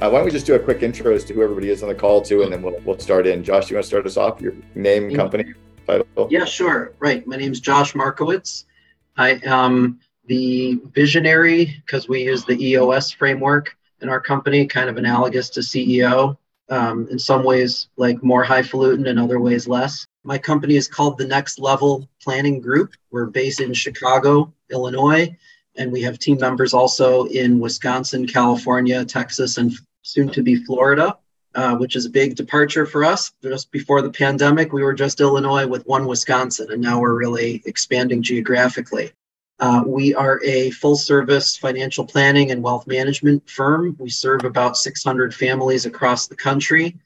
Uh, why don't we just do a quick intro as to who everybody is on the call to, and then we'll, we'll start in. Josh, you want to start us off? Your name, company, title? Yeah, sure. Right. My name is Josh Markowitz. I am the visionary because we use the EOS framework in our company, kind of analogous to CEO. Um, in some ways, like more highfalutin, in other ways, less. My company is called the Next Level Planning Group. We're based in Chicago, Illinois, and we have team members also in Wisconsin, California, Texas, and soon to be Florida, uh, which is a big departure for us. Just before the pandemic, we were just Illinois with one Wisconsin, and now we're really expanding geographically. Uh, we are a full service financial planning and wealth management firm. We serve about 600 families across the country,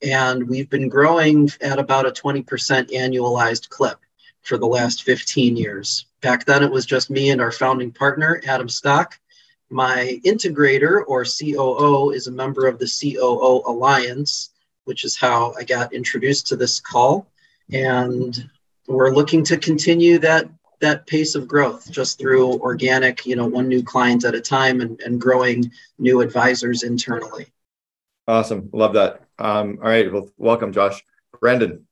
and we've been growing at about a 20% annualized clip for the last 15 years. Back then, it was just me and our founding partner, Adam Stock. My integrator or COO is a member of the COO Alliance, which is how I got introduced to this call. And we're looking to continue that that pace of growth just through organic, you know, one new client at a time and, and growing new advisors internally. Awesome. Love that. Um, all right. Well, welcome, Josh. Brandon.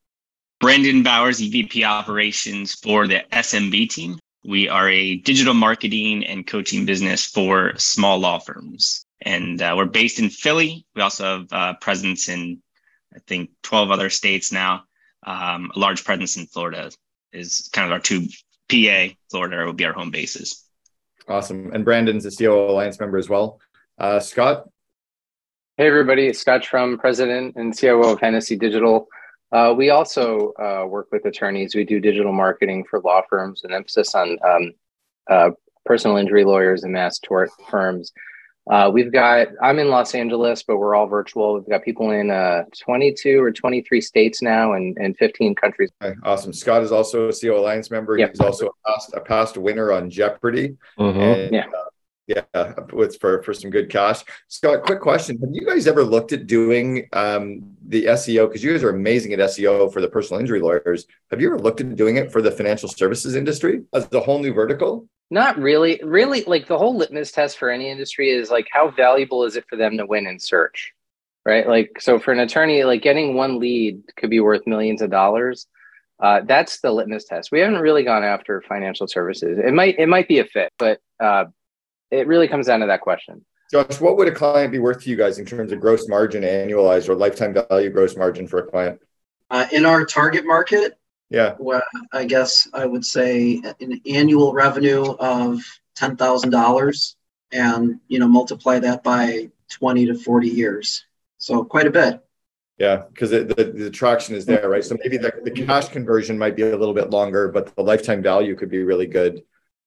Brandon Bowers, EVP Operations for the SMB team. We are a digital marketing and coaching business for small law firms. And uh, we're based in Philly. We also have uh, presence in, I think, 12 other states now. Um, a large presence in Florida is kind of our two PA, Florida will be our home bases. Awesome. And Brandon's a COO Alliance member as well. Uh, Scott? Hey, everybody. It's Scott Schrum, President and COO of Hennessy Digital. Uh, we also uh, work with attorneys. We do digital marketing for law firms, an emphasis on um, uh, personal injury lawyers and mass tort firms. Uh, we've got, I'm in Los Angeles, but we're all virtual. We've got people in uh, 22 or 23 states now and, and 15 countries. Okay, awesome. Scott is also a CO Alliance member. Yep. He's also a past, a past winner on Jeopardy. Mm-hmm. And, yeah. Yeah, with for for some good cash. Scott, quick question: Have you guys ever looked at doing um, the SEO? Because you guys are amazing at SEO for the personal injury lawyers. Have you ever looked at doing it for the financial services industry as a whole new vertical? Not really. Really, like the whole litmus test for any industry is like how valuable is it for them to win in search, right? Like, so for an attorney, like getting one lead could be worth millions of dollars. Uh, that's the litmus test. We haven't really gone after financial services. It might it might be a fit, but uh, it really comes down to that question. Josh, what would a client be worth to you guys in terms of gross margin annualized or lifetime value gross margin for a client? Uh, in our target market, yeah, well, I guess I would say an annual revenue of ten thousand dollars, and you know multiply that by twenty to forty years, so quite a bit. Yeah, because the, the, the traction is there, right? So maybe the, the cash conversion might be a little bit longer, but the lifetime value could be really good.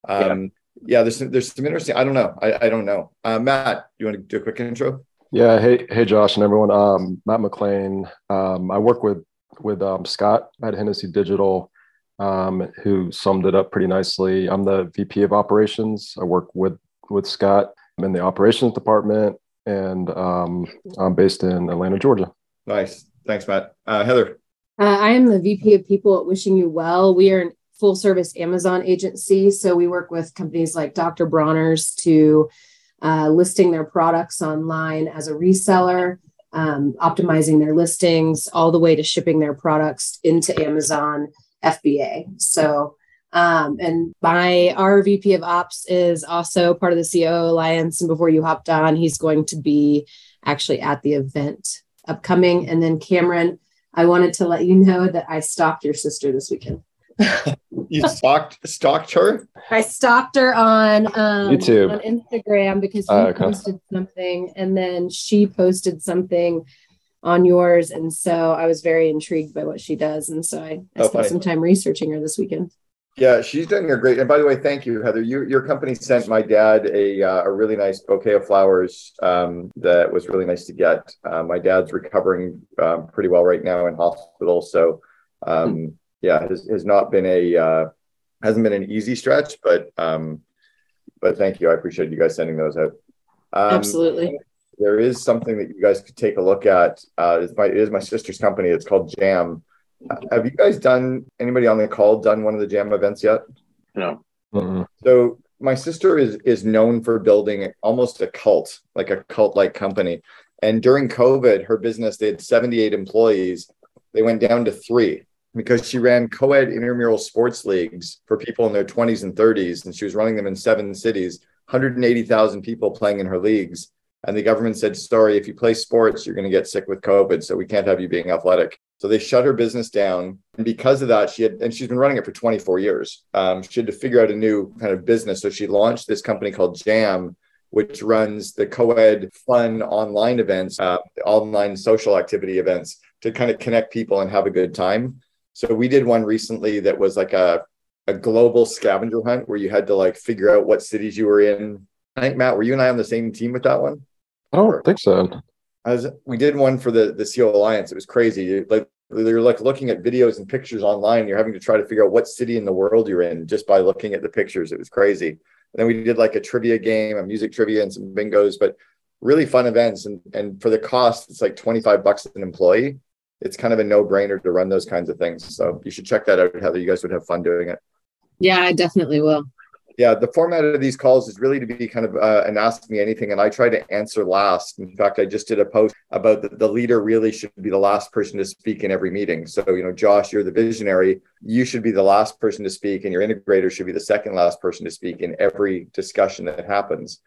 Um, yeah yeah, there's some, there's some interesting. I don't know. I, I don't know. Uh, Matt, you want to do a quick intro? Yeah. Hey, hey, Josh and everyone. Um, Matt McLean. Um, I work with with um, Scott at Hennessy Digital, um, who summed it up pretty nicely. I'm the VP of Operations. I work with with Scott in the operations department, and um, I'm based in Atlanta, Georgia. Nice. Thanks, Matt. Uh, Heather. Uh, I am the VP of People at Wishing You Well. We are an full service Amazon agency. So we work with companies like Dr. Bronner's to uh, listing their products online as a reseller, um, optimizing their listings, all the way to shipping their products into Amazon FBA. So, um, and my our VP of Ops is also part of the COO Alliance. And before you hopped on, he's going to be actually at the event upcoming. And then Cameron, I wanted to let you know that I stalked your sister this weekend you stalked stalked her? I stalked her on um, YouTube on Instagram because you uh, okay. posted something and then she posted something on yours. And so I was very intrigued by what she does. And so I, I oh, spent funny. some time researching her this weekend. Yeah, she's doing a great. And by the way, thank you, Heather. You, your company sent my dad a uh, a really nice bouquet of flowers um, that was really nice to get. Uh, my dad's recovering um, pretty well right now in hospital, so um, yeah, has, has not been a uh, hasn't been an easy stretch, but um, but thank you. I appreciate you guys sending those out. Um, Absolutely. There is something that you guys could take a look at. Uh, it's my, it is my sister's company. It's called Jam. Uh, have you guys done anybody on the call done one of the Jam events yet? No. Mm-hmm. So my sister is is known for building almost a cult, like a cult like company. And during COVID, her business they had 78 employees. They went down to three because she ran co-ed intramural sports leagues for people in their 20s and 30s, and she was running them in seven cities. 180,000 people playing in her leagues. And the government said, sorry, if you play sports, you're going to get sick with COVID. So we can't have you being athletic. So they shut her business down. And because of that, she had, and she's been running it for 24 years. Um, she had to figure out a new kind of business. So she launched this company called Jam, which runs the co ed fun online events, uh, online social activity events to kind of connect people and have a good time. So we did one recently that was like a, a global scavenger hunt where you had to like figure out what cities you were in. I think Matt, were you and I on the same team with that one? I don't think so. As we did one for the the CO Alliance. It was crazy. Like you're like looking at videos and pictures online. You're having to try to figure out what city in the world you're in just by looking at the pictures. It was crazy. And then we did like a trivia game, a music trivia, and some bingos. But really fun events. And and for the cost, it's like 25 bucks an employee. It's kind of a no brainer to run those kinds of things. So you should check that out. Heather, you guys would have fun doing it. Yeah, I definitely will yeah the format of these calls is really to be kind of uh, an ask me anything and i try to answer last in fact i just did a post about the, the leader really should be the last person to speak in every meeting so you know josh you're the visionary you should be the last person to speak and your integrator should be the second last person to speak in every discussion that happens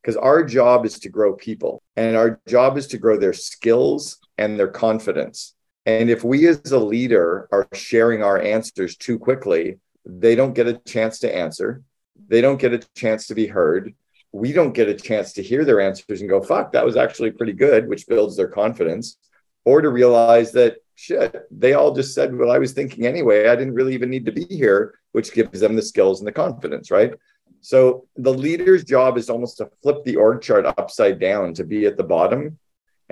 because our job is to grow people and our job is to grow their skills and their confidence and if we as a leader are sharing our answers too quickly they don't get a chance to answer they don't get a chance to be heard. We don't get a chance to hear their answers and go, fuck, that was actually pretty good, which builds their confidence. Or to realize that shit, they all just said what I was thinking anyway. I didn't really even need to be here, which gives them the skills and the confidence, right? So the leader's job is almost to flip the org chart upside down to be at the bottom.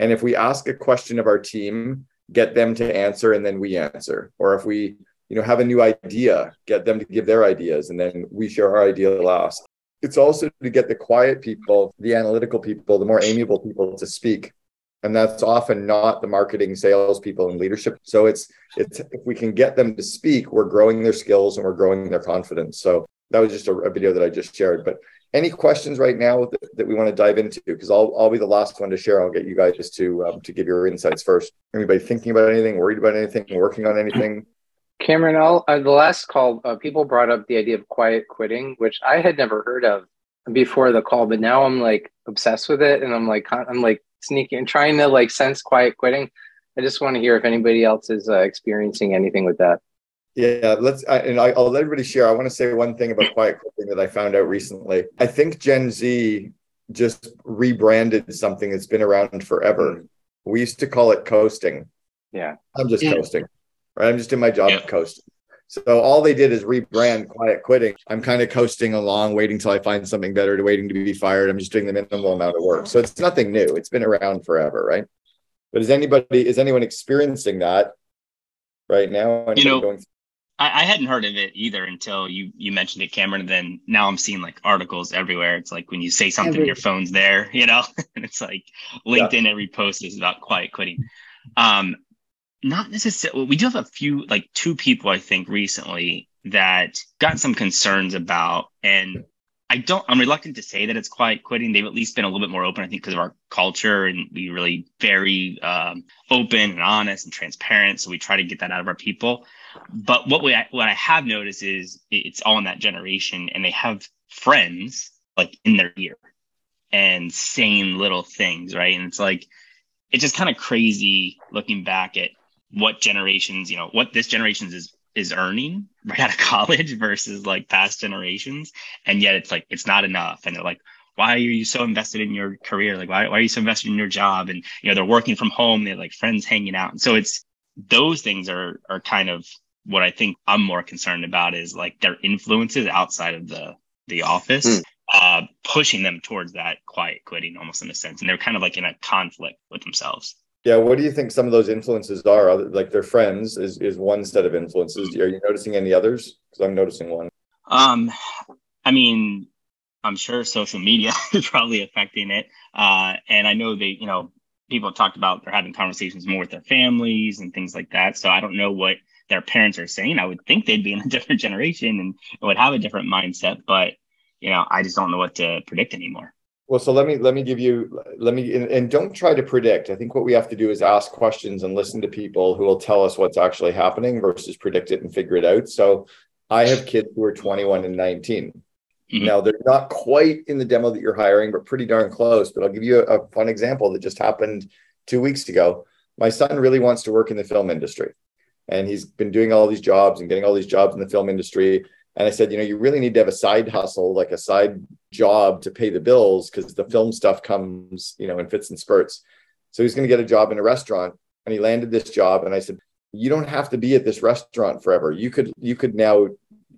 And if we ask a question of our team, get them to answer and then we answer. Or if we you know have a new idea get them to give their ideas and then we share our idea last. It's also to get the quiet people the analytical people the more amiable people to speak. And that's often not the marketing sales people and leadership. So it's it's if we can get them to speak we're growing their skills and we're growing their confidence. So that was just a, a video that i just shared but any questions right now that, that we want to dive into because I'll, I'll be the last one to share i'll get you guys just to um, to give your insights first anybody thinking about anything worried about anything working on anything Cameron, I'll, uh, the last call, uh, people brought up the idea of quiet quitting, which I had never heard of before the call, but now I'm like obsessed with it, and I'm like, I'm like sneaking and trying to like sense quiet quitting. I just want to hear if anybody else is uh, experiencing anything with that. Yeah, let's, I, and I, will let everybody share. I want to say one thing about quiet quitting that I found out recently. I think Gen Z just rebranded something that's been around forever. Mm. We used to call it coasting. Yeah, I'm just yeah. coasting right? I'm just doing my job yeah. coasting. So all they did is rebrand quiet quitting. I'm kind of coasting along, waiting till I find something better to waiting to be fired. I'm just doing the minimal amount of work. So it's nothing new. It's been around forever, right? But is anybody is anyone experiencing that right now? Anybody you know, going- I, I hadn't heard of it either until you you mentioned it, Cameron. And then now I'm seeing like articles everywhere. It's like when you say something, Every- your phone's there, you know, and it's like LinkedIn. Yeah. Every post is about quiet quitting. Um, not necessarily we do have a few like two people i think recently that got some concerns about and i don't i'm reluctant to say that it's quiet quitting. They've at least been a little bit more open i think because of our culture and we really very um, open and honest and transparent so we try to get that out of our people. But what we what i have noticed is it's all in that generation and they have friends like in their ear and saying little things right? And it's like it's just kind of crazy looking back at what generations, you know, what this generation's is is earning right out of college versus like past generations. And yet it's like it's not enough. And they're like, why are you so invested in your career? Like why, why are you so invested in your job? And you know, they're working from home, they're like friends hanging out. And so it's those things are are kind of what I think I'm more concerned about is like their influences outside of the the office. Mm. Uh, pushing them towards that quiet quitting almost in a sense. And they're kind of like in a conflict with themselves. Yeah, what do you think some of those influences are? Like their friends is is one set of influences. Are you noticing any others? Because I'm noticing one. Um, I mean, I'm sure social media is probably affecting it. Uh, and I know they, you know, people have talked about they're having conversations more with their families and things like that. So I don't know what their parents are saying. I would think they'd be in a different generation and would have a different mindset, but you know, I just don't know what to predict anymore. Well, so let me let me give you let me and, and, don't try to predict. I think what we have to do is ask questions and listen to people who will tell us what's actually happening versus predict it and figure it out. So I have kids who are 21 and 19. Mm-hmm. Now they're not quite in the demo that you're hiring, but pretty darn close. But I'll give you a, a fun example that just happened two weeks ago. My son really wants to work in the film industry, and he's been doing all these jobs and getting all these jobs in the film industry. And I said, you know, you really need to have a side hustle, like a side job to pay the bills because the film stuff comes, you know, in fits and spurts. So he's going to get a job in a restaurant and he landed this job. And I said, you don't have to be at this restaurant forever. You could, you could now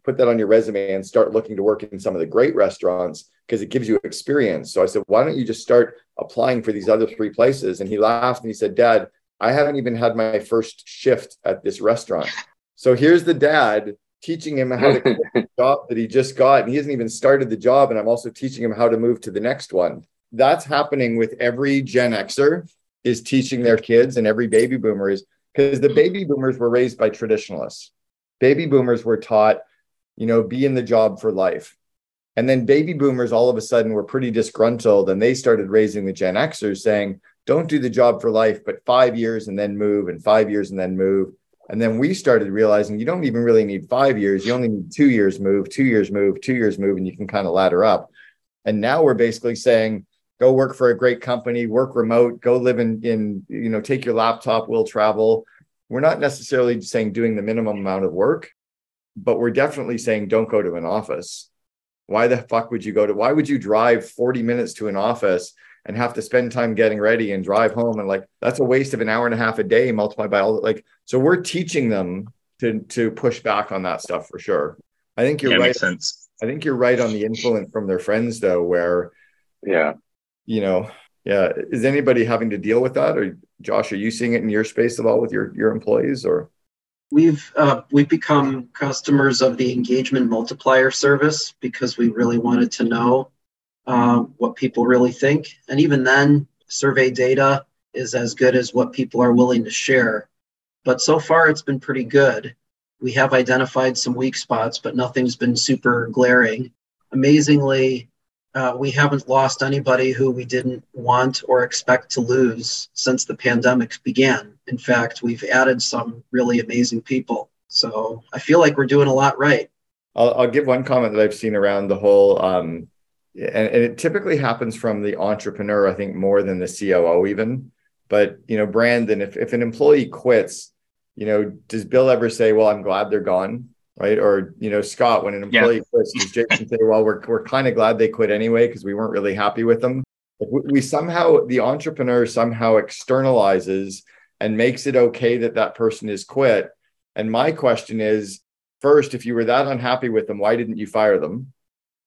put that on your resume and start looking to work in some of the great restaurants because it gives you experience. So I said, why don't you just start applying for these other three places? And he laughed and he said, Dad, I haven't even had my first shift at this restaurant. So here's the dad teaching him how to quit the job that he just got. And he hasn't even started the job. And I'm also teaching him how to move to the next one. That's happening with every Gen Xer is teaching their kids and every baby boomer is because the baby boomers were raised by traditionalists. Baby boomers were taught, you know, be in the job for life. And then baby boomers all of a sudden were pretty disgruntled and they started raising the Gen Xers saying, don't do the job for life, but five years and then move and five years and then move. And then we started realizing you don't even really need five years. You only need two years move, two years move, two years move, and you can kind of ladder up. And now we're basically saying, go work for a great company, work remote, go live in, in you know, take your laptop, we'll travel. We're not necessarily saying doing the minimum amount of work, but we're definitely saying don't go to an office. Why the fuck would you go to, why would you drive 40 minutes to an office and have to spend time getting ready and drive home. And like that's a waste of an hour and a half a day multiplied by all like so we're teaching them to to push back on that stuff for sure. I think you're yeah, right. sense. i think you're right on the influence from their friends though where yeah. you know yeah is anybody having to deal with that? Or josh are you seeing it in your space at all with your your employees or? We've uh, we've become customers of the engagement multiplier service because we really wanted to know uh, what people really think. And even then, survey data is as good as what people are willing to share. But so far, it's been pretty good. We have identified some weak spots, but nothing's been super glaring. Amazingly, uh, we haven't lost anybody who we didn't want or expect to lose since the pandemic began. In fact, we've added some really amazing people. So I feel like we're doing a lot right. I'll, I'll give one comment that I've seen around the whole um, and, and it typically happens from the entrepreneur, I think, more than the COO even. But you know, Brandon, if if an employee quits, you know, does Bill ever say, "Well, I'm glad they're gone"? Right? Or you know, Scott, when an employee yeah. quits, does Jason say, "Well, we're we're kind of glad they quit anyway because we weren't really happy with them"? We, we somehow the entrepreneur somehow externalizes and makes it okay that that person is quit. And my question is, first, if you were that unhappy with them, why didn't you fire them?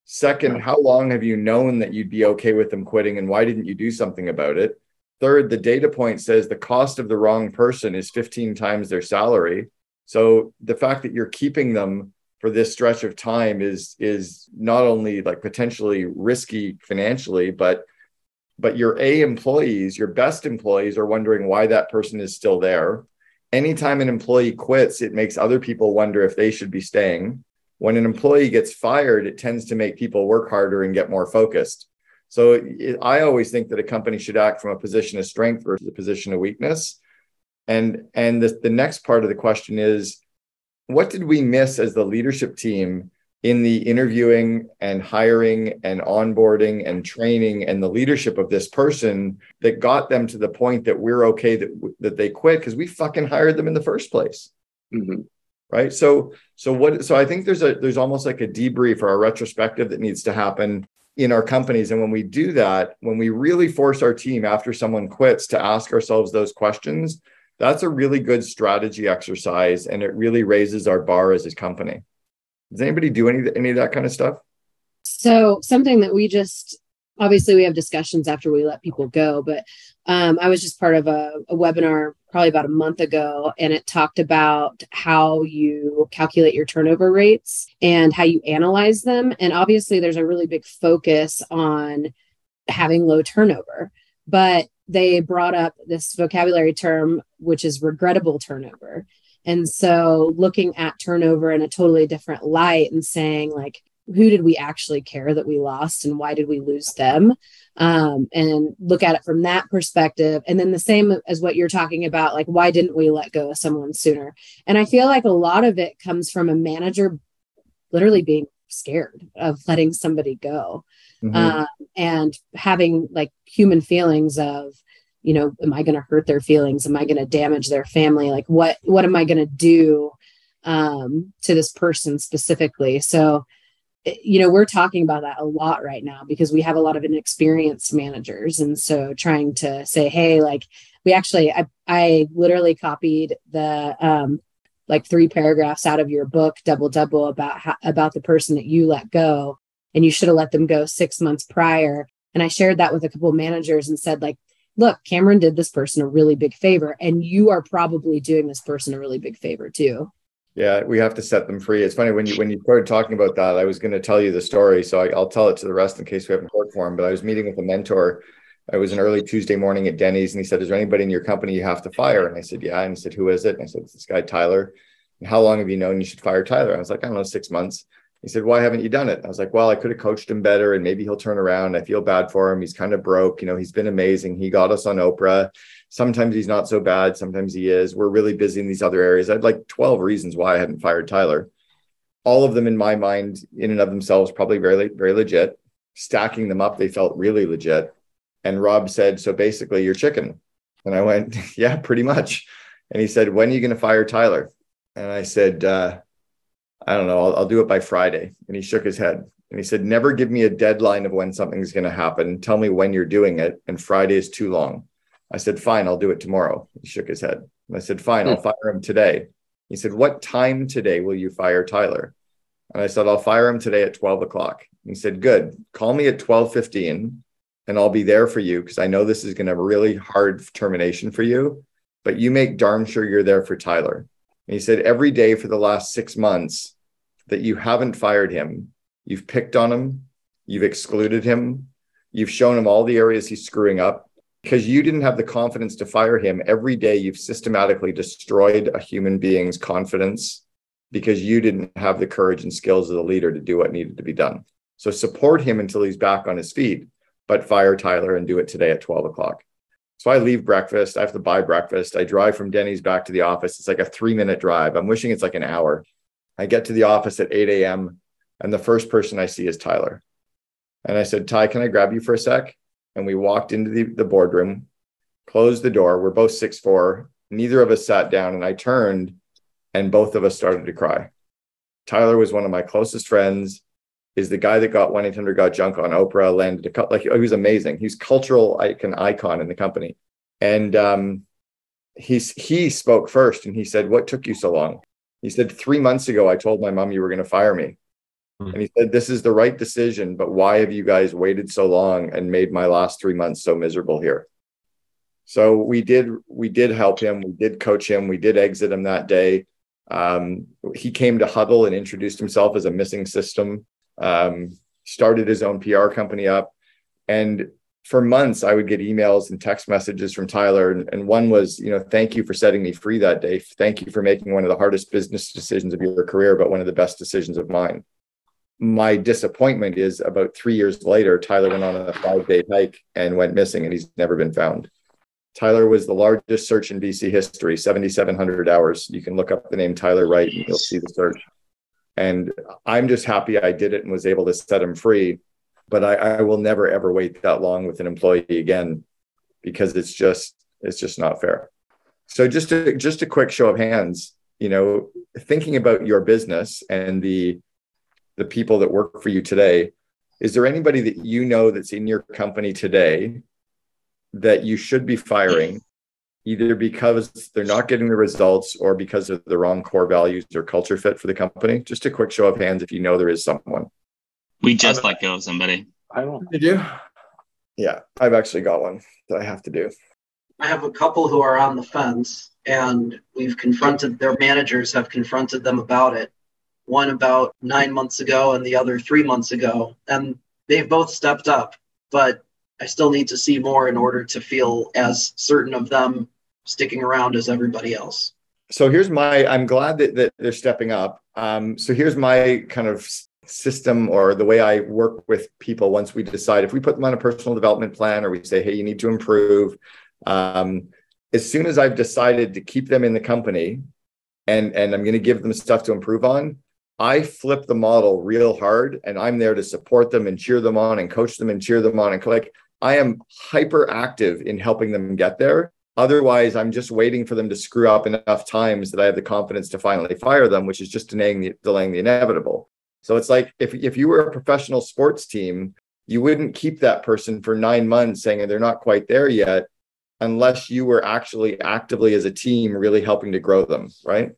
Second, how long have you known that you'd be okay with them quitting and why didn't you do something about it? Third, the data point says the cost of the wrong person is 15 times their salary. So the fact that you're keeping them for this stretch of time is is not only like potentially risky financially, but but your A employees, your best employees are wondering why that person is still there. Anytime an employee quits, it makes other people wonder if they should be staying when an employee gets fired, it tends to make people work harder and get more focused. So it, I always think that a company should act from a position of strength versus a position of weakness. And and the, the next part of the question is, what did we miss as the leadership team in the interviewing and hiring and onboarding and training and the leadership of this person that got them to the point that we're okay that that they quit because we fucking hired them in the first place. Mm-hmm right? So so what so i think there's a there's almost like a debrief or a retrospective that needs to happen in our companies. And when we do that when we really force our team after someone quits to ask ourselves those questions that's a really good strategy exercise and it really raises our bar as a company. Does anybody do any any of that kind of stuff? So something that we just obviously we have discussions after we let people go but um, I was just part of a, a, webinar probably about a month ago, and it talked about how you calculate your turnover rates and how you analyze them. And obviously, there's a really big focus on having low turnover, but they brought up this vocabulary term, which is regrettable turnover. And so, looking at turnover in a totally different light and saying, like, who did we actually care that we lost and why did we lose them? Um, and look at it from that perspective. And then the same as what you're talking about like why didn't we let go of someone sooner? And i feel like a lot of it comes from a manager literally being scared of letting somebody go. Mm-hmm. um, and having like human feelings of you know am i going to hurt their feelings? Am i going to damage their family? Like what what am i going to do um, to this person specifically? So you know we're talking about that a lot right now because we have a lot of inexperienced managers. And so trying to say hey like we actually i, I literally copied the um like three paragraphs out of your book double double about how, about the person that you let go. And you should have let them go six months prior. And i shared that with a couple of managers and said like look cameron did this person a really big favor. And you are probably doing this person a really big favor too yeah, we have to set them free. It's funny when you when you started talking about that. I was going to tell you the story, so I, will tell it to the rest in case we haven't heard for him. But I was meeting with a mentor. I was an early Tuesday morning at Denny's, and he said, "Is there anybody in your company you have to fire?" And I said, "Yeah." And he said, "Who is it?" And I said, "It's this guy Tyler." And how long have you known you should fire Tyler? I was like, "I don't know, six months." He said, "Why haven't you done it?" I was like, "Well, I could have coached him better, and maybe he'll turn around. I feel bad for him. He's kind of broke. You know, he's been amazing. He got us on Oprah." Sometimes he's not so bad. Sometimes he is. We're really busy in these other areas. I'd like 12 reasons why I hadn't fired Tyler. All of them in my mind, in and of themselves, probably very, very legit. Stacking them up, they felt really legit. And Rob said, So basically, you're chicken. And I went, Yeah, pretty much. And he said, When are you going to fire Tyler? And I said, uh, I don't know. I'll, I'll do it by Friday. And he shook his head. And he said, Never give me a deadline of when something's going to happen. Tell me when you're doing it. And Friday is too long. I said, fine, I'll do it tomorrow. He shook his head. I said, fine, I'll hmm. fire him today. He said, what time today will you fire Tyler? And I said, I'll fire him today at 12 o'clock. He said, good. Call me at 1215 and I'll be there for you because I know this is going to have a really hard termination for you, but you make darn sure you're there for Tyler. And he said, every day for the last six months that you haven't fired him, you've picked on him, you've excluded him, you've shown him all the areas he's screwing up, because you didn't have the confidence to fire him. Every day you've systematically destroyed a human being's confidence because you didn't have the courage and skills of the leader to do what needed to be done. So support him until he's back on his feet but fire tyler and do it today at 12 o'clock. So i leave breakfast. I have to buy breakfast. I drive from denny's back to the office. It's like a three minute drive. I'm wishing it's like an hour. I get to the office at 8 a.m and the first person i see is tyler. And i said ty can i grab you for a sec and we walked into the, the boardroom, closed the door. We're both six four. Neither of us sat down, and I turned, and both of us started to cry. Tyler was one of my closest friends. Is the guy that got one eight hundred got junk on Oprah, landed a cut like he was amazing. He's cultural icon icon in the company, and um, he's he spoke first, and he said, "What took you so long?" He said, three months ago, I told my mom you were going to fire me. Hmm. And he said, This is the right decision, but why have you guys waited so long and made my last three months so miserable here? So we did we did help him, we did coach him, we did exit him that day. Um, he came to Huddle and introduced himself as a missing system, um, started his own PR company up. And for months, I would get emails and text messages from Tyler. And, and, one was, you know, thank you for setting me free that day. Thank you for making one of the hardest business decisions of your career, but one of the best decisions of mine my disappointment is about three years later, Tyler went on a five day hike and went missing, and he's never been found. Tyler was the largest search in BC history, 7,700 hours. You can look up the name Tyler Wright and you'll see the search. And I'm just happy I did it and was able to set him free. But I, I will never ever wait that long with an employee again because it's just it's just not fair. So just a, just a quick show of hands, you know, thinking about your business and the the people that work for you today is there anybody that you know that's in your company today that you should be firing either because they're not getting the results or because of the wrong core values or culture fit for the company? Just a quick show of hands if you know there is someone. We just let go of somebody. I don't did you yeah i've actually got one that i have to do. I have a couple who are on the fence, and we've confronted their managers have confronted them about it. One about nine months ago, and the other three months ago, and they've both stepped up. But I still need to see more in order to feel as certain of them sticking around as everybody else. So here's my. I'm glad that, that they're stepping up. Um, so here's my kind of system or the way I work with people once we decide if we put them on a personal development plan or we say, hey, you need to improve. Um, as soon as I've decided to keep them in the company and, and I'm going to give them stuff to improve on, I flip the model real hard and I'm there to support them and cheer them on and coach them and cheer them on. And like, I am hyper active in helping them get there. Otherwise, I'm just waiting for them to screw up enough times that I have the confidence to finally fire them, which is just delaying the, delaying the inevitable. So it's like if, if you were a professional sports team, you wouldn't keep that person for nine months saying they're not quite there yet unless you were actually actively as a team really helping to grow them right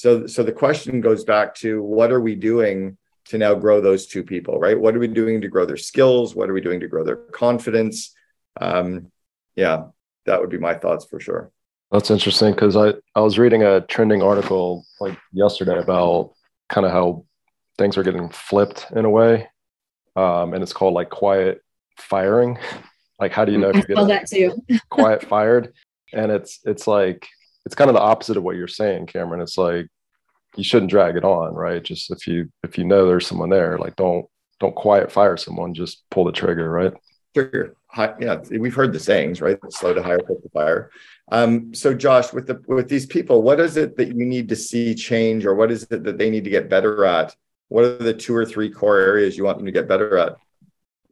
so so the question goes back to what are we doing to now grow those two people right? What are we doing to grow their skills? What are we doing to grow their confidence? Um yeah that would be my thoughts for sure. That's interesting because i i was reading a trending article like yesterday about kind of how things are getting flipped in a way um and it's called like quiet firing. Like, how do you know if you get that too. quiet fired? And it's it's like it's kind of the opposite of what you're saying, Cameron. It's like you shouldn't drag it on, right? Just if you if you know there's someone there, like don't don't quiet fire someone, just pull the trigger, right? Trigger. Yeah, we've heard the sayings, right? Slow to hire, quick to fire. Um, so, Josh, with the with these people, what is it that you need to see change, or what is it that they need to get better at? What are the two or three core areas you want them to get better at?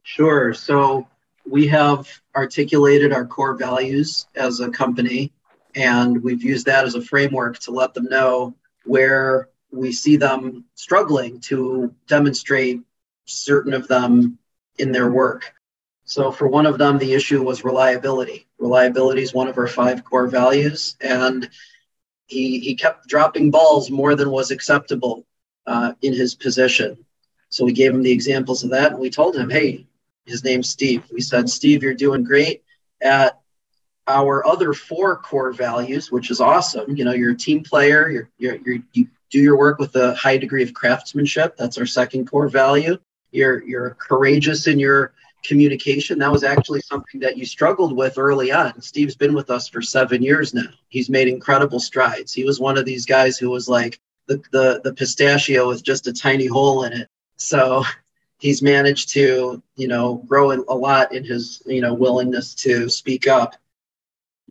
Sure. So, we have articulated our core values as a company, and we've used that as a framework to let them know where we see them struggling to demonstrate certain of them in their work. So, for one of them, the issue was reliability. Reliability is one of our five core values, and he, he kept dropping balls more than was acceptable uh, in his position. So, we gave him the examples of that, and we told him, hey, his name's Steve. We said, Steve, you're doing great at our other four core values, which is awesome. You know, you're a team player. You're, you're, you're, you do your work with a high degree of craftsmanship. That's our second core value. You're you're courageous in your communication. That was actually something that you struggled with early on. Steve's been with us for seven years now. He's made incredible strides. He was one of these guys who was like the the, the pistachio with just a tiny hole in it. So he's managed to you know grow a lot in his you know willingness to speak up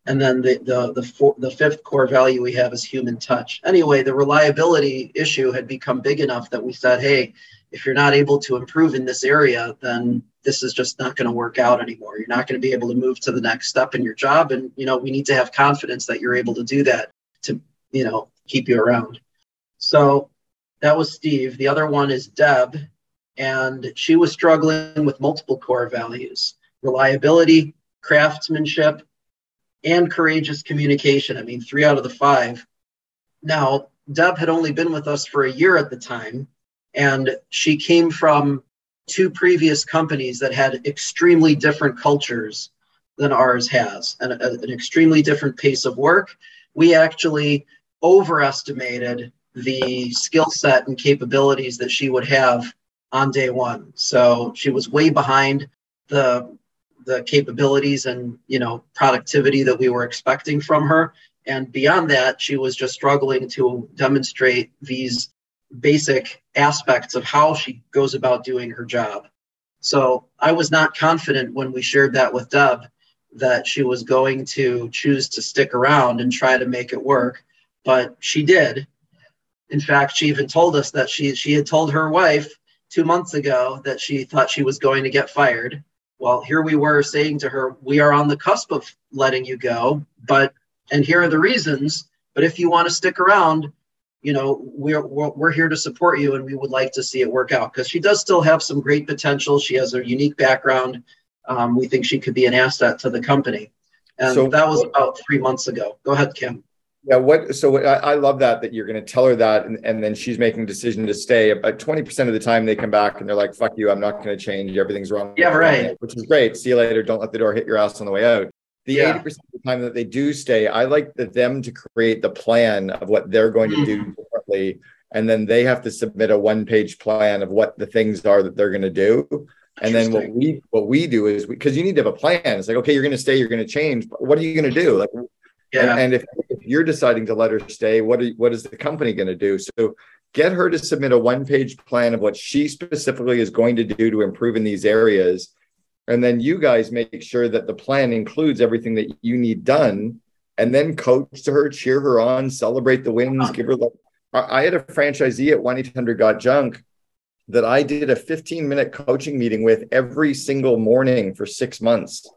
and then the the the, four, the fifth core value we have is human touch. Anyway the reliability issue had become big enough that we said hey if you're not able to improve in this area then this is just not going to work out anymore. You're not going to be able to move to the next step in your job. And you know we need to have confidence that you're able to do that to you know keep you around. So that was steve. The other one is deb. And she was struggling with multiple core values reliability, craftsmanship, and courageous communication. I mean, three out of the five. Now, Deb had only been with us for a year at the time, and she came from two previous companies that had extremely different cultures than ours has and a, an extremely different pace of work. We actually overestimated the skill set and capabilities that she would have on day one. So she was way behind the the capabilities and you know productivity that we were expecting from her. And beyond that, she was just struggling to demonstrate these basic aspects of how she goes about doing her job. So I was not confident when we shared that with Deb that she was going to choose to stick around and try to make it work, but she did. In fact, she even told us that she she had told her wife two months ago that she thought she was going to get fired. Well, here we were saying to her, we are on the cusp of letting you go, but, and here are the reasons. But if you want to stick around, you know, we're, we're, we're here to support you and we would like to see it work out because she does still have some great potential. She has a unique background. Um, we think she could be an asset to the company. And so, that was about three months ago. Go ahead, Kim. Yeah, what so what, I, I, love that that you're going to tell her that, and, and then she's making a decision to stay. But 20% of the time they come back and they're like, "Fuck you, I'm not going to change. Everything's wrong." Yeah, right. Which is great. See you later. Don't let the door hit your ass on the way out. the yeah. 80% of the time that they do stay, I like the, them to create the plan of what they're going to do mm-hmm. differently. And then they have to submit a one page plan of what the things are that they're going to do. And then what we what we do is because you need to have a plan. It's like, okay, you're going to stay, you're going to change. But what are you going to do? Like, yeah. And, and if, you're deciding to let her stay, what are, what is the company going to do? So get her to submit a one page plan of what she specifically is going to do to improve in these areas. And then you guys make sure that the plan includes everything that you need done and then coach to her cheer her on celebrate the wins uh-huh. give her like i had a franchisee at 1-800 got junk that i did a 15 minute coaching meeting with every single morning for six months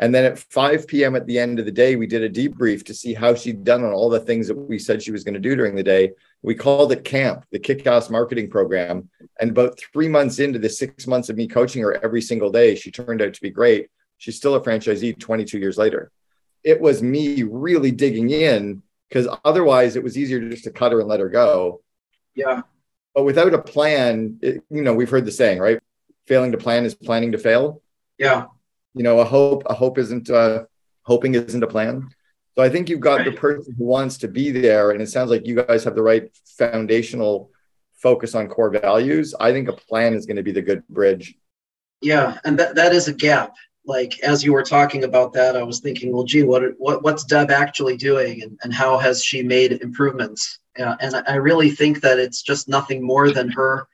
and then at 5 p.m. at the end of the day, we did a debrief to see how she'd done on all the things that we said she was going to do during the day. We called it CAMP, the Kick Ass Marketing Program. And about three months into the six months of me coaching her every single day, she turned out to be great. She's still a franchisee 22 years later. It was me really digging in because otherwise it was easier just to cut her and let her go. Yeah. But without a plan, it, you know, we've heard the saying, right? Failing to plan is planning to fail. Yeah you know a hope a hope isn't uh hoping isn't a plan. So i think you've got the person who wants to be there and it sounds like you guys have the right foundational focus on core values. I think a plan is going to be the good bridge. Yeah and that, that is a gap. Like as you were talking about that i was thinking well gee what, what what's deb actually doing and, and how has she made improvements? Uh, and i really think that it's just nothing more than her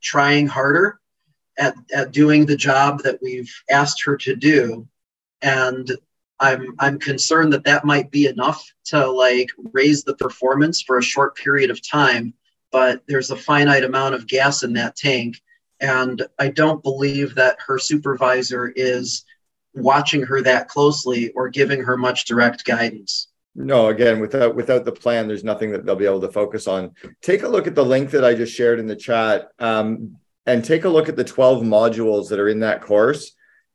trying harder at, at doing the job that we've asked her to do. And i'm i'm concerned that that might be enough to like raise the performance for a short period of time but there's a finite amount of gas in that tank. And i don't believe that her supervisor is watching her that closely or giving her much direct guidance. No again without without the plan there's nothing that they'll be able to focus on. Take a look at the link that i just shared in the chat. Um, and take a look at the 12 modules that are in that course.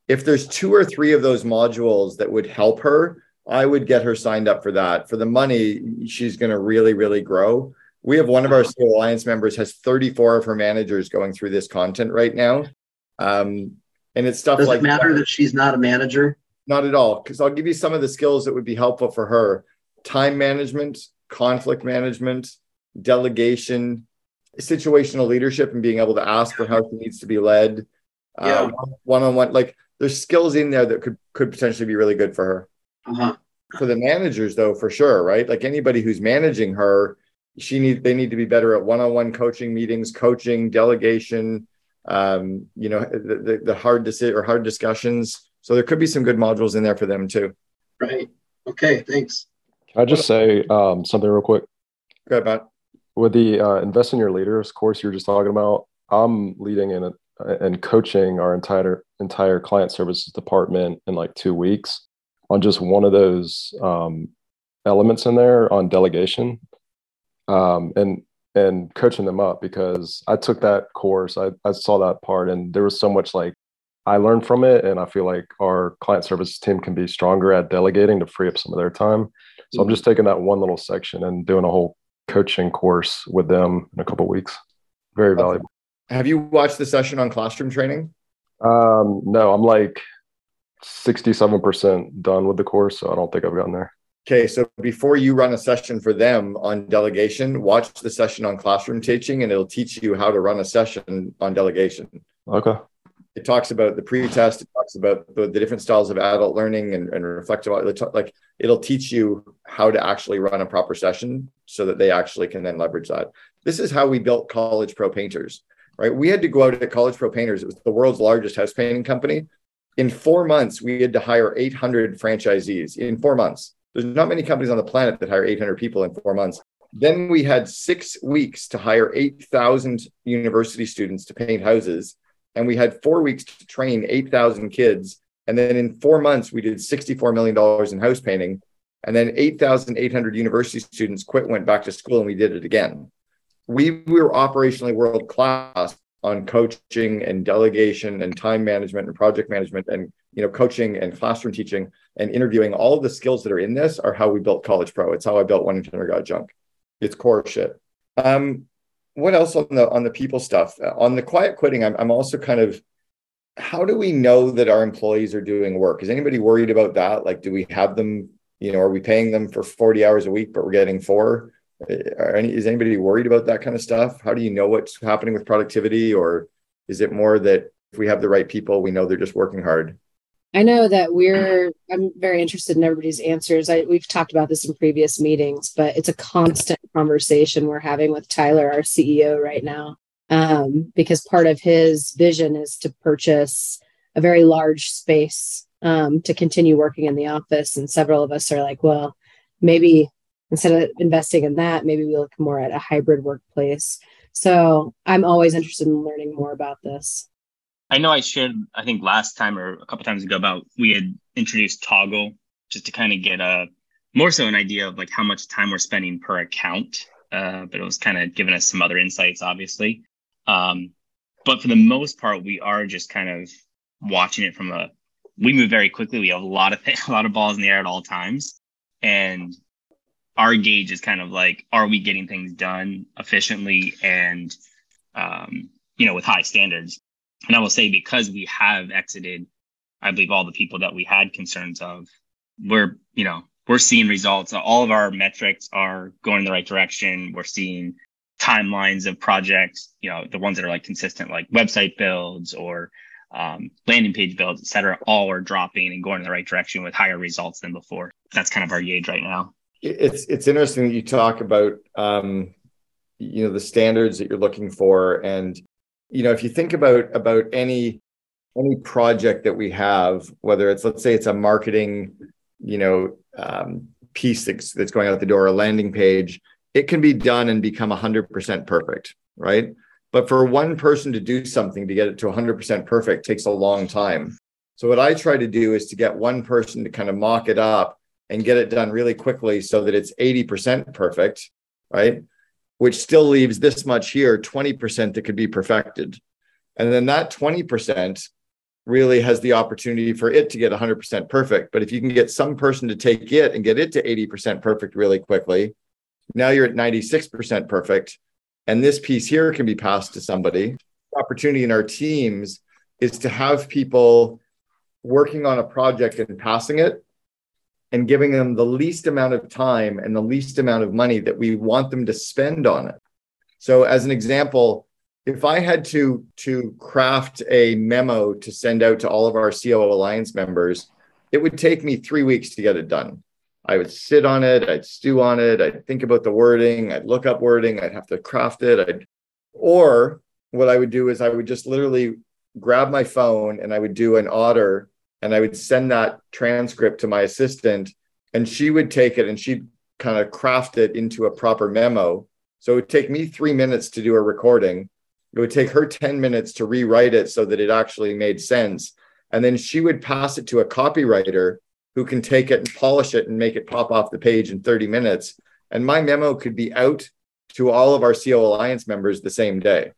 If there's two or three of those modules that would help her, I would get her signed up for that. For the money, she's going to really, really grow. We have one of our COO Alliance members has 34 of her managers going through this content right now. Um, and it's stuff Does like it matter that. that she's not a manager? Not at all. Because I'll give you some of the skills that would be helpful for her time management, conflict management, delegation, situational leadership and being able to ask for how she needs to be led uh, one-on-one like there's skills in there that could could potentially be really good for her. Uh-huh. for the managers though for sure right? Like anybody who's managing her she need they need to be better at one-on-one coaching meetings coaching delegation um, you know the, the, the hard decision or hard discussions. So there could be some good modules in there for them too. Right. Okay thanks. Can i just say um, something real quick? Go ahead Matt with the uh, invest in your leaders course you were just talking about i'm leading in a, and coaching our entire entire client services department in like two weeks on just one of those um, elements in there on delegation um, and and coaching them up because i took that course I, I saw that part and there was so much like i learned from it and i feel like our client services team can be stronger at delegating to free up some of their time so i'm mm-hmm. just taking that one little section and doing a whole coaching course with them in a couple weeks. Very valuable. Have you watched the session on classroom training? Um, no, I'm like 67% done with the course, so I don't think I've gotten there. Okay, so before you run a session for them on delegation, watch the session on classroom teaching and it'll teach you how to run a session on delegation. Okay it talks about the pre-test it talks about the, the different styles of adult learning and, and reflective like it'll teach you how to actually run a proper session so that they actually can then leverage that. This is how we built college pro painters right? We had to go out at college pro painters. It was the world's largest house painting company. In four months we had to hire 800 franchisees in four months. There's not many companies on the planet that hire 800 people in four months. Then we had six weeks to hire 8000 university students to paint houses and we had four weeks to train 8,000 kids. And then in four months, we did $64 million in house painting. And then 8,800 university students quit, went back to school, and we did it again. We, we were operationally world class on coaching and delegation and time management and project management and you know coaching and classroom teaching and interviewing all of the skills that are in this are how we built college pro it's how i built one eight hundred got junk it's core shit um, what else on the on the people stuff uh, on the quiet quitting I'm, I'm also kind of how do we know that our employees are doing work? Is anybody worried about that? Like, do we have them, you know, are we paying them for 40 hours a week, but we're getting four? Uh, are any, is anybody worried about that kind of stuff? How do you know what's happening with productivity? Or is it more that if we have the right people, we know they're just working hard? I know that we're, I'm very interested in everybody's answers. I, we've talked about this in previous meetings, but it's a constant conversation we're having with Tyler, our CEO, right now um, because part of his vision is to purchase a very large space um, to continue working in the office. And several of us are like, well, maybe instead of investing in that, maybe we look more at a hybrid workplace. So I'm always interested in learning more about this. I know I shared, I think last time or a couple times ago about we had introduced Toggl just to kind of get a more so an idea of like how much time we're spending per account. Uh, but it was kind of giving us some other insights, obviously. Um, but for the most part, we are just kind of watching it from a. We move very quickly. We have a lot of a lot of balls in the air at all times, and our gauge is kind of like, are we getting things done efficiently and, um, you know, with high standards? And I will say because we have exited, I believe all the people that we had concerns of, we're you know we're seeing results. All of our metrics are going in the right direction. We're seeing timelines of projects, you know, the ones that are like consistent, like website builds or um, landing page builds, et cetera, all are dropping and going in the right direction with higher results than before. That's kind of our gauge right now. It's it's interesting that you talk about um, you know the standards that you're looking for, and you know if you think about about any any project that we have, whether it's let's say it's a marketing, you know, um, piece that's, that's going out the door, a landing page, it can be done and become 100% perfect, right? But for one person to do something to get it to 100% perfect takes a long time. So, what I try to do is to get one person to kind of mock it up and get it done really quickly so that it's 80% perfect, right? Which still leaves this much here, 20% that could be perfected. And then that 20% really has the opportunity for it to get 100% perfect. But if you can get some person to take it and get it to 80% perfect really quickly, now you're at 96% perfect. And this piece here can be passed to somebody. The opportunity in our teams is to have people working on a project and passing it and giving them the least amount of time and the least amount of money that we want them to spend on it. So as an example, if I had to to craft a memo to send out to all of our COO Alliance members, it would take me 3 weeks to get it done. I would sit on it, I'd stew on it, I'd think about the wording, I'd look up wording, I'd have to craft it. I'd, or what I would do is I would just literally grab my phone and I would do an Otter and I would send that transcript to my assistant and she would take it and she'd kind of craft it into a proper memo. So it would take me three minutes to do a recording. It would take her 10 minutes to rewrite it so that it actually made sense. And then she would pass it to a copywriter who can take it and polish it and make it pop off the page in 30 minutes. And my memo could be out to all of our COO Alliance members the same day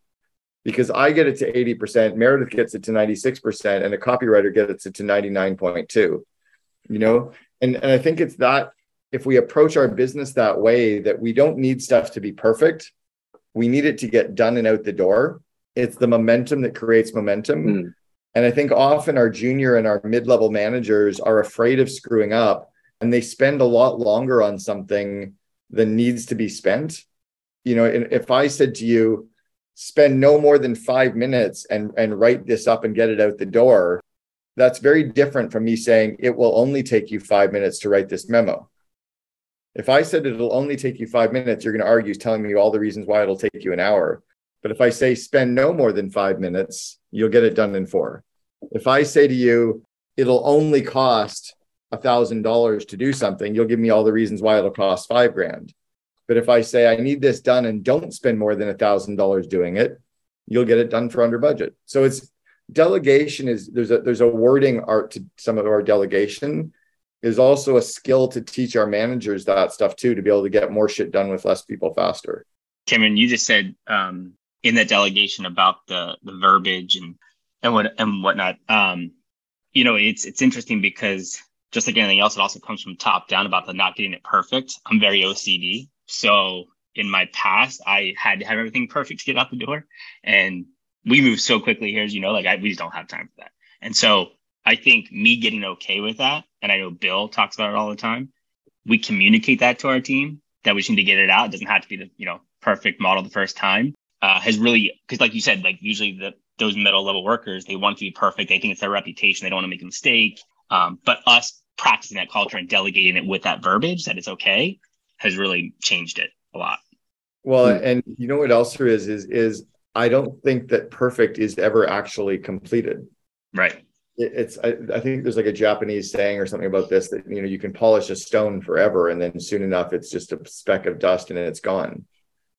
because I get it to 80%, Meredith gets it to 96%, and a copywriter gets it to 99.2. You know, and, and I think it's that if we approach our business that way, that we don't need stuff to be perfect. We need it to get done and out the door. It's the momentum that creates momentum. Mm. And I think often our junior and our mid level managers are afraid of screwing up and they spend a lot longer on something than needs to be spent. You know, if I said to you, spend no more than five minutes and, and write this up and get it out the door, that's very different from me saying it will only take you five minutes to write this memo. If I said it'll only take you five minutes, you're going to argue telling me all the reasons why it'll take you an hour. But if I say spend no more than five minutes, you'll get it done in four. If I say to you, it'll only cost a thousand dollars to do something, you'll give me all the reasons why it'll cost five grand. But if I say I need this done and don't spend more than a thousand dollars doing it, you'll get it done for under budget. So it's delegation is there's a there's a wording art to some of our delegation is also a skill to teach our managers that stuff too to be able to get more shit done with less people faster. Cameron, you just said um, in that delegation about the the verbiage and and what and whatnot. Um, you know, it's it's interesting because just like anything else, it also comes from top down about the not getting it perfect. I'm very OCD, so in my past, I had to have everything perfect to get out the door, and we move so quickly here, as you know, like I, we just don't have time for that. And so I think me getting okay with that, and I know Bill talks about it all the time. We communicate that to our team that we just need to get it out. It doesn't have to be the you know perfect model the first time. Uh, has really because like you said, like usually the those middle level workers they want to be perfect. They think it's their reputation. They don't want to make a mistake. Um, but us practicing that culture and delegating it with that verbiage that it's okay has really changed it a lot. Well, and you know what else there is is is I don't think that perfect is ever actually completed. Right. It, it's I, I think there's like a Japanese saying or something about this that you know you can polish a stone forever and then soon enough it's just a speck of dust and it's gone.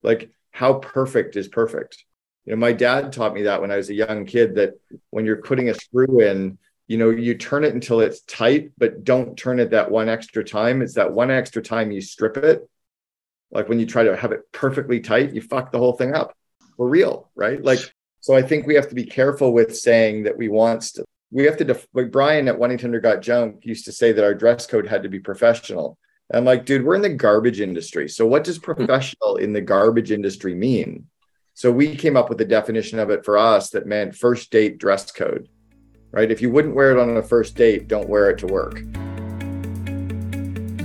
Like how perfect is perfect? You know, my dad taught me that when I was a young kid that when you're putting a screw in, you know, you turn it until it's tight, but don't turn it that one extra time. It's that one extra time you strip it. Like when you try to have it perfectly tight, you fuck the whole thing up. We're real, right? Like, so I think we have to be careful with saying that we want to, we have to, def- like Brian at One Got Junk used to say that our dress code had to be professional. And I'm like, dude, we're in the garbage industry. So what does hmm. professional in the garbage industry mean? So we came up with a definition of it for us that meant first date dress code, right? If you wouldn't wear it on a first date, don't wear it to work.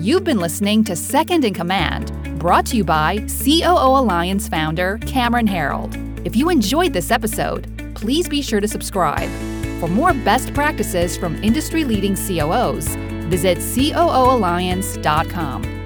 You've been listening to Second in Command, brought to you by COO Alliance founder Cameron Herold. If you enjoyed this episode, please be sure to subscribe. For more best practices from industry leading COOs, visit COOalliance.com.